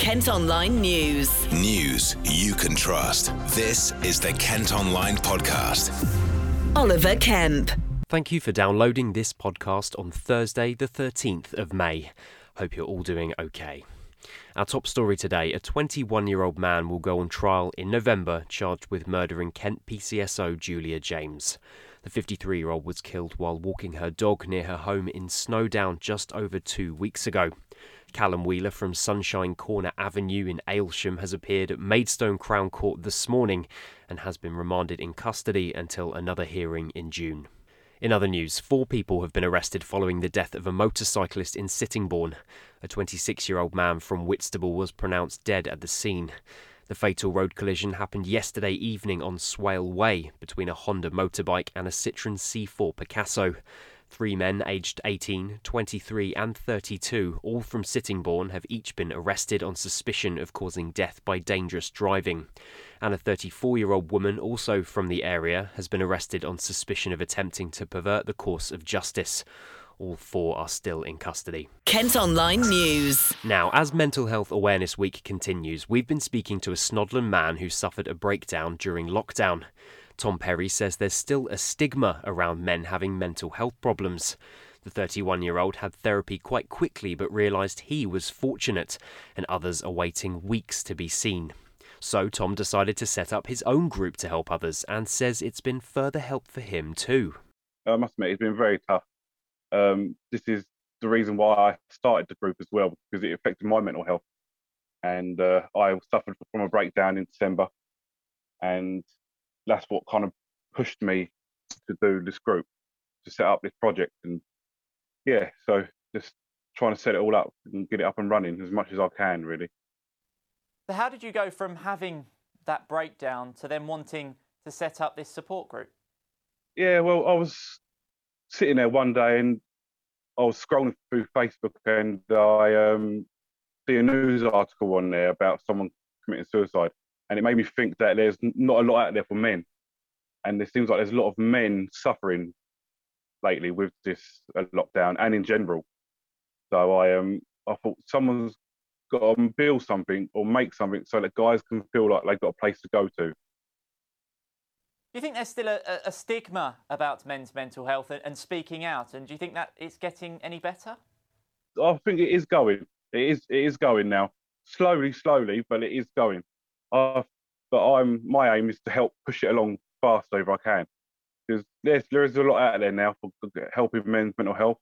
Kent Online News. News you can trust. This is the Kent Online Podcast. Oliver Kemp. Thank you for downloading this podcast on Thursday, the 13th of May. Hope you're all doing okay. Our top story today a 21 year old man will go on trial in November charged with murdering Kent PCSO Julia James. The 53 year old was killed while walking her dog near her home in Snowdown just over two weeks ago. Callum Wheeler from Sunshine Corner Avenue in Aylesham has appeared at Maidstone Crown Court this morning and has been remanded in custody until another hearing in June. In other news, four people have been arrested following the death of a motorcyclist in Sittingbourne. A 26 year old man from Whitstable was pronounced dead at the scene. The fatal road collision happened yesterday evening on Swale Way between a Honda motorbike and a Citroen C4 Picasso. Three men aged 18, 23, and 32, all from Sittingbourne, have each been arrested on suspicion of causing death by dangerous driving. And a 34 year old woman, also from the area, has been arrested on suspicion of attempting to pervert the course of justice. All four are still in custody. Kent Online News. Now, as Mental Health Awareness Week continues, we've been speaking to a Snodland man who suffered a breakdown during lockdown. Tom Perry says there's still a stigma around men having mental health problems. The 31 year old had therapy quite quickly but realised he was fortunate, and others are waiting weeks to be seen. So Tom decided to set up his own group to help others and says it's been further help for him too. I must admit, it's been very tough. Um, this is the reason why I started the group as well, because it affected my mental health. And uh, I suffered from a breakdown in December. And that's what kind of pushed me to do this group, to set up this project. And yeah, so just trying to set it all up and get it up and running as much as I can, really. So, how did you go from having that breakdown to then wanting to set up this support group? Yeah, well, I was sitting there one day and I was scrolling through Facebook and I um, see a news article on there about someone committing suicide and it made me think that there's not a lot out there for men, and it seems like there's a lot of men suffering lately with this uh, lockdown and in general. So I um I thought someone's got to build something or make something so that guys can feel like they've got a place to go to. Do you think there's still a, a stigma about men's mental health and, and speaking out? And do you think that it's getting any better? I think it is going. It is. It is going now. Slowly, slowly, but it is going. Uh, but I'm my aim is to help push it along fast if I can, because there's there is a lot out there now for helping men's mental health,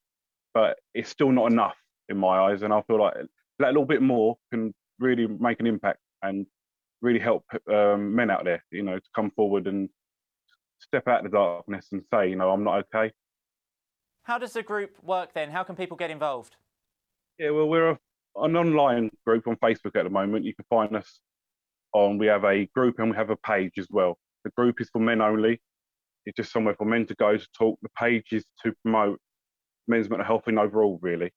but it's still not enough in my eyes, and I feel like that little bit more can really make an impact and really help um, men out there, you know, to come forward and step out of the darkness and say, you know, I'm not okay. How does the group work then? How can people get involved? Yeah, well, we're a, an online group on Facebook at the moment. You can find us on we have a group and we have a page as well. The group is for men only. It's just somewhere for men to go to talk. The page is to promote men's mental health in overall, really.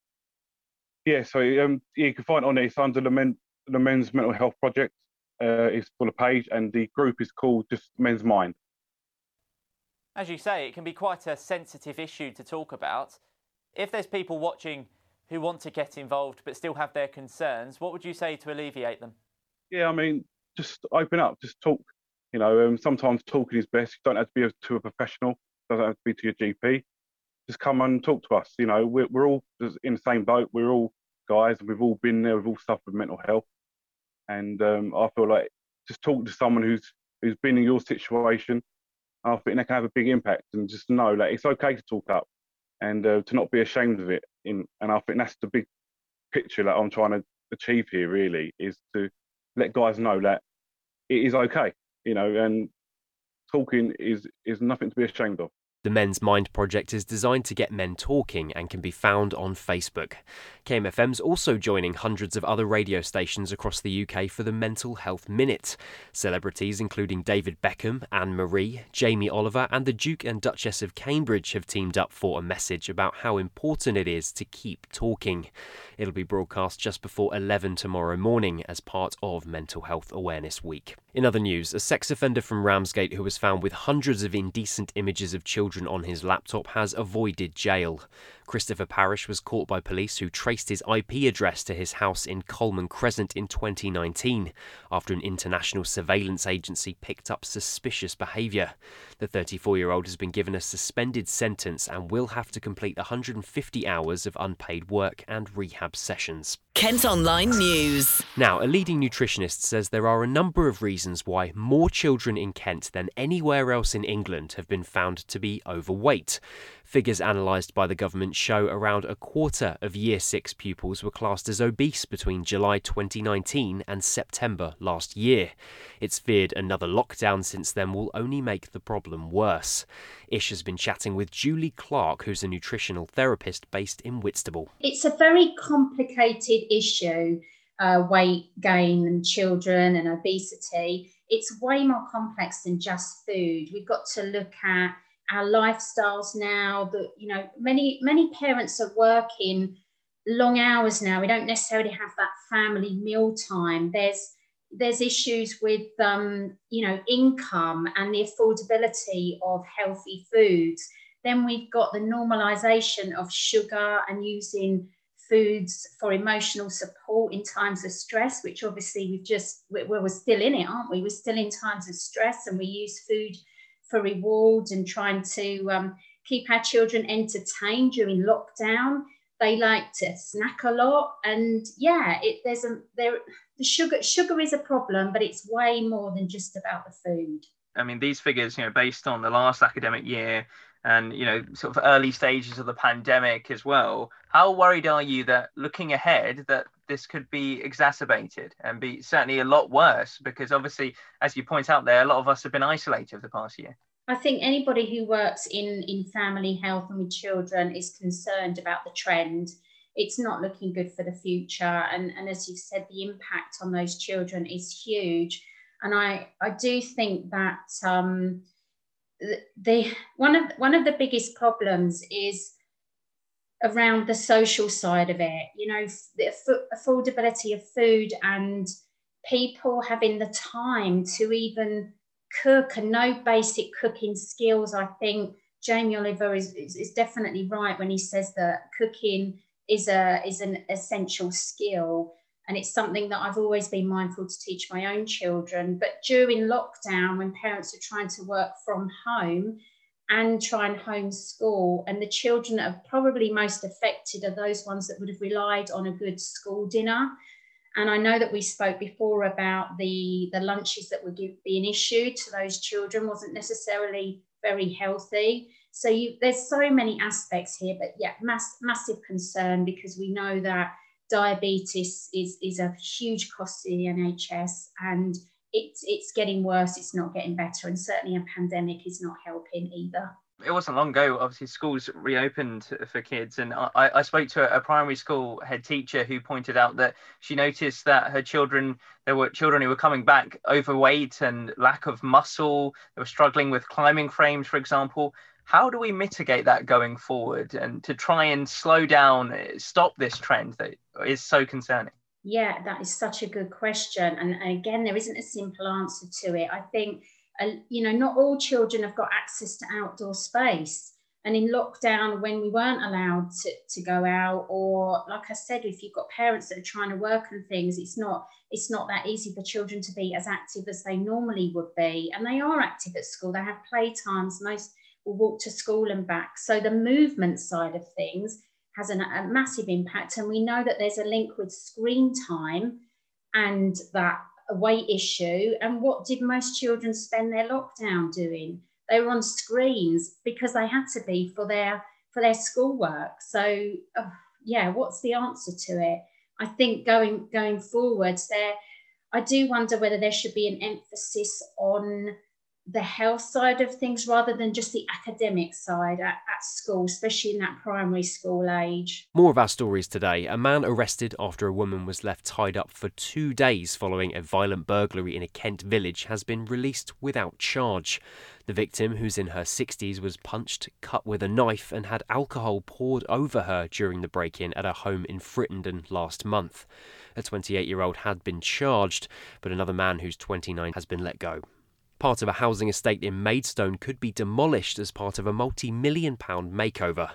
Yeah, so um, you can find it on there. It's under the men, the Men's Mental Health Project. Uh, is for the page, and the group is called just Men's Mind. As you say, it can be quite a sensitive issue to talk about. If there's people watching who want to get involved but still have their concerns, what would you say to alleviate them? Yeah, I mean, just open up, just talk. You know, um, sometimes talking is best. You don't have to be a, to a professional. Doesn't have to be to your GP. Just come and talk to us. You know, we're we're all in the same boat. We're all guys, and we've all been there. We've all suffered mental health, and um, I feel like just talk to someone who's who's been in your situation. I think that can have a big impact, and just know that it's okay to talk up, and uh, to not be ashamed of it. In and I think that's the big picture that I'm trying to achieve here. Really, is to let guys know that it is okay, you know, and talking is is nothing to be ashamed of. The Men's Mind project is designed to get men talking and can be found on Facebook. KMFM's also joining hundreds of other radio stations across the UK for the Mental Health Minute. Celebrities including David Beckham, Anne Marie, Jamie Oliver, and the Duke and Duchess of Cambridge have teamed up for a message about how important it is to keep talking. It'll be broadcast just before 11 tomorrow morning as part of Mental Health Awareness Week. In other news, a sex offender from Ramsgate who was found with hundreds of indecent images of children on his laptop has avoided jail. Christopher Parish was caught by police who traced his IP address to his house in Coleman Crescent in 2019 after an international surveillance agency picked up suspicious behaviour. The 34 year old has been given a suspended sentence and will have to complete 150 hours of unpaid work and rehab sessions. Kent Online News. Now, a leading nutritionist says there are a number of reasons why more children in Kent than anywhere else in England have been found to be overweight. Figures analysed by the government show around a quarter of Year 6 pupils were classed as obese between July 2019 and September last year. It's feared another lockdown since then will only make the problem worse. Ish has been chatting with Julie Clark, who's a nutritional therapist based in Whitstable. It's a very complicated issue. Uh, weight gain and children and obesity, it's way more complex than just food. We've got to look at our lifestyles now that you know many many parents are working long hours now. We don't necessarily have that family meal time. There's there's issues with um, you know income and the affordability of healthy foods. Then we've got the normalization of sugar and using foods for emotional support in times of stress which obviously we've just we're, we're still in it aren't we? We're still in times of stress and we use food for rewards and trying to um, keep our children entertained during lockdown. They like to snack a lot, and yeah, it, there's a there the sugar sugar is a problem, but it's way more than just about the food. I mean, these figures, you know, based on the last academic year and you know, sort of early stages of the pandemic as well. How worried are you that looking ahead that this could be exacerbated and be certainly a lot worse? Because obviously as you point out there a lot of us have been isolated over the past year. I think anybody who works in in family health and with children is concerned about the trend. It's not looking good for the future. And and as you've said the impact on those children is huge. And i i do think that um the one of one of the biggest problems is around the social side of it, you know, the affordability of food and people having the time to even cook and no basic cooking skills. I think Jamie Oliver is, is, is definitely right when he says that cooking is a is an essential skill and it's something that I've always been mindful to teach my own children. But during lockdown, when parents are trying to work from home, and try and homeschool. And the children that are probably most affected are those ones that would have relied on a good school dinner. And I know that we spoke before about the, the lunches that were give, being issued to those children wasn't necessarily very healthy. So you, there's so many aspects here, but yeah, mass, massive concern because we know that diabetes is, is a huge cost to the NHS and it's it's getting worse it's not getting better and certainly a pandemic is not helping either. It wasn't long ago obviously schools reopened for kids and i, I spoke to a primary school head teacher who pointed out that she noticed that her children there were children who were coming back overweight and lack of muscle they were struggling with climbing frames for example how do we mitigate that going forward and to try and slow down stop this trend that is so concerning yeah, that is such a good question. And, and again, there isn't a simple answer to it. I think, uh, you know, not all children have got access to outdoor space. And in lockdown, when we weren't allowed to, to go out, or like I said, if you've got parents that are trying to work and things, it's not it's not that easy for children to be as active as they normally would be. And they are active at school. They have playtimes. Most will walk to school and back. So the movement side of things has an, a massive impact. And we know that there's a link with screen time and that weight issue. And what did most children spend their lockdown doing? They were on screens because they had to be for their for their schoolwork. So oh, yeah, what's the answer to it? I think going going forwards, there, I do wonder whether there should be an emphasis on the health side of things rather than just the academic side at, at, school, especially in that primary school age. More of our stories today. A man arrested after a woman was left tied up for two days following a violent burglary in a Kent village has been released without charge. The victim, who's in her 60s, was punched, cut with a knife, and had alcohol poured over her during the break in at a home in Frittenden last month. A 28 year old had been charged, but another man who's 29 has been let go. Part of a housing estate in Maidstone could be demolished as part of a multi million pound makeover.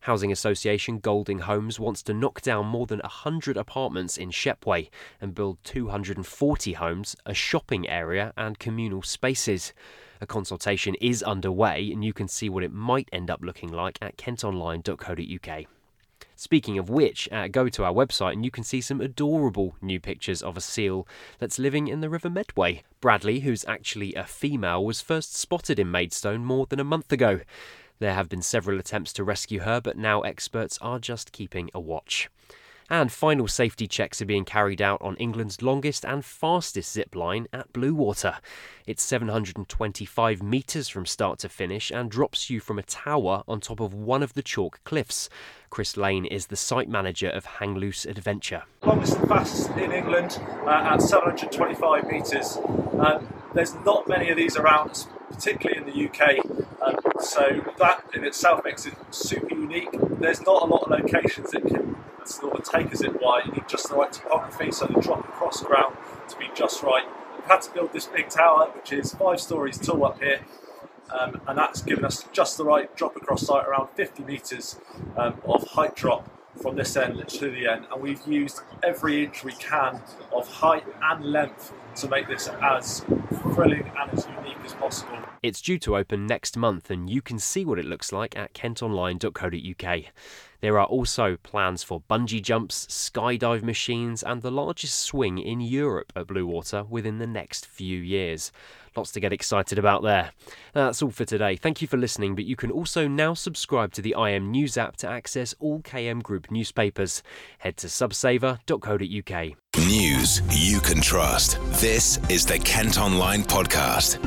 Housing association Golding Homes wants to knock down more than 100 apartments in Shepway and build 240 homes, a shopping area, and communal spaces. A consultation is underway, and you can see what it might end up looking like at kentonline.co.uk. Speaking of which, uh, go to our website and you can see some adorable new pictures of a seal that's living in the River Medway. Bradley, who's actually a female, was first spotted in Maidstone more than a month ago. There have been several attempts to rescue her, but now experts are just keeping a watch. And final safety checks are being carried out on England's longest and fastest zip line at Bluewater. It's 725 metres from start to finish and drops you from a tower on top of one of the chalk cliffs. Chris Lane is the site manager of Hang Loose Adventure. Longest and fastest in England uh, at 725 metres. Um, there's not many of these around, particularly in the UK. Um, so that in itself makes it super unique. There's not a lot of locations that can sort of take a zip wire. You need just the right topography, so the drop across ground to be just right. We've had to build this big tower, which is five stories tall up here. Um, and that's given us just the right drop across site, around 50 metres um, of height drop from this end to the end. And we've used every inch we can of height and length to make this as thrilling and as unique as possible. It's due to open next month, and you can see what it looks like at kentonline.co.uk. There are also plans for bungee jumps, skydive machines, and the largest swing in Europe at Bluewater within the next few years. Lots to get excited about there. That's all for today. Thank you for listening, but you can also now subscribe to the IM News app to access all KM Group newspapers. Head to subsaver.co.uk. News you can trust. This is the Kent Online Podcast.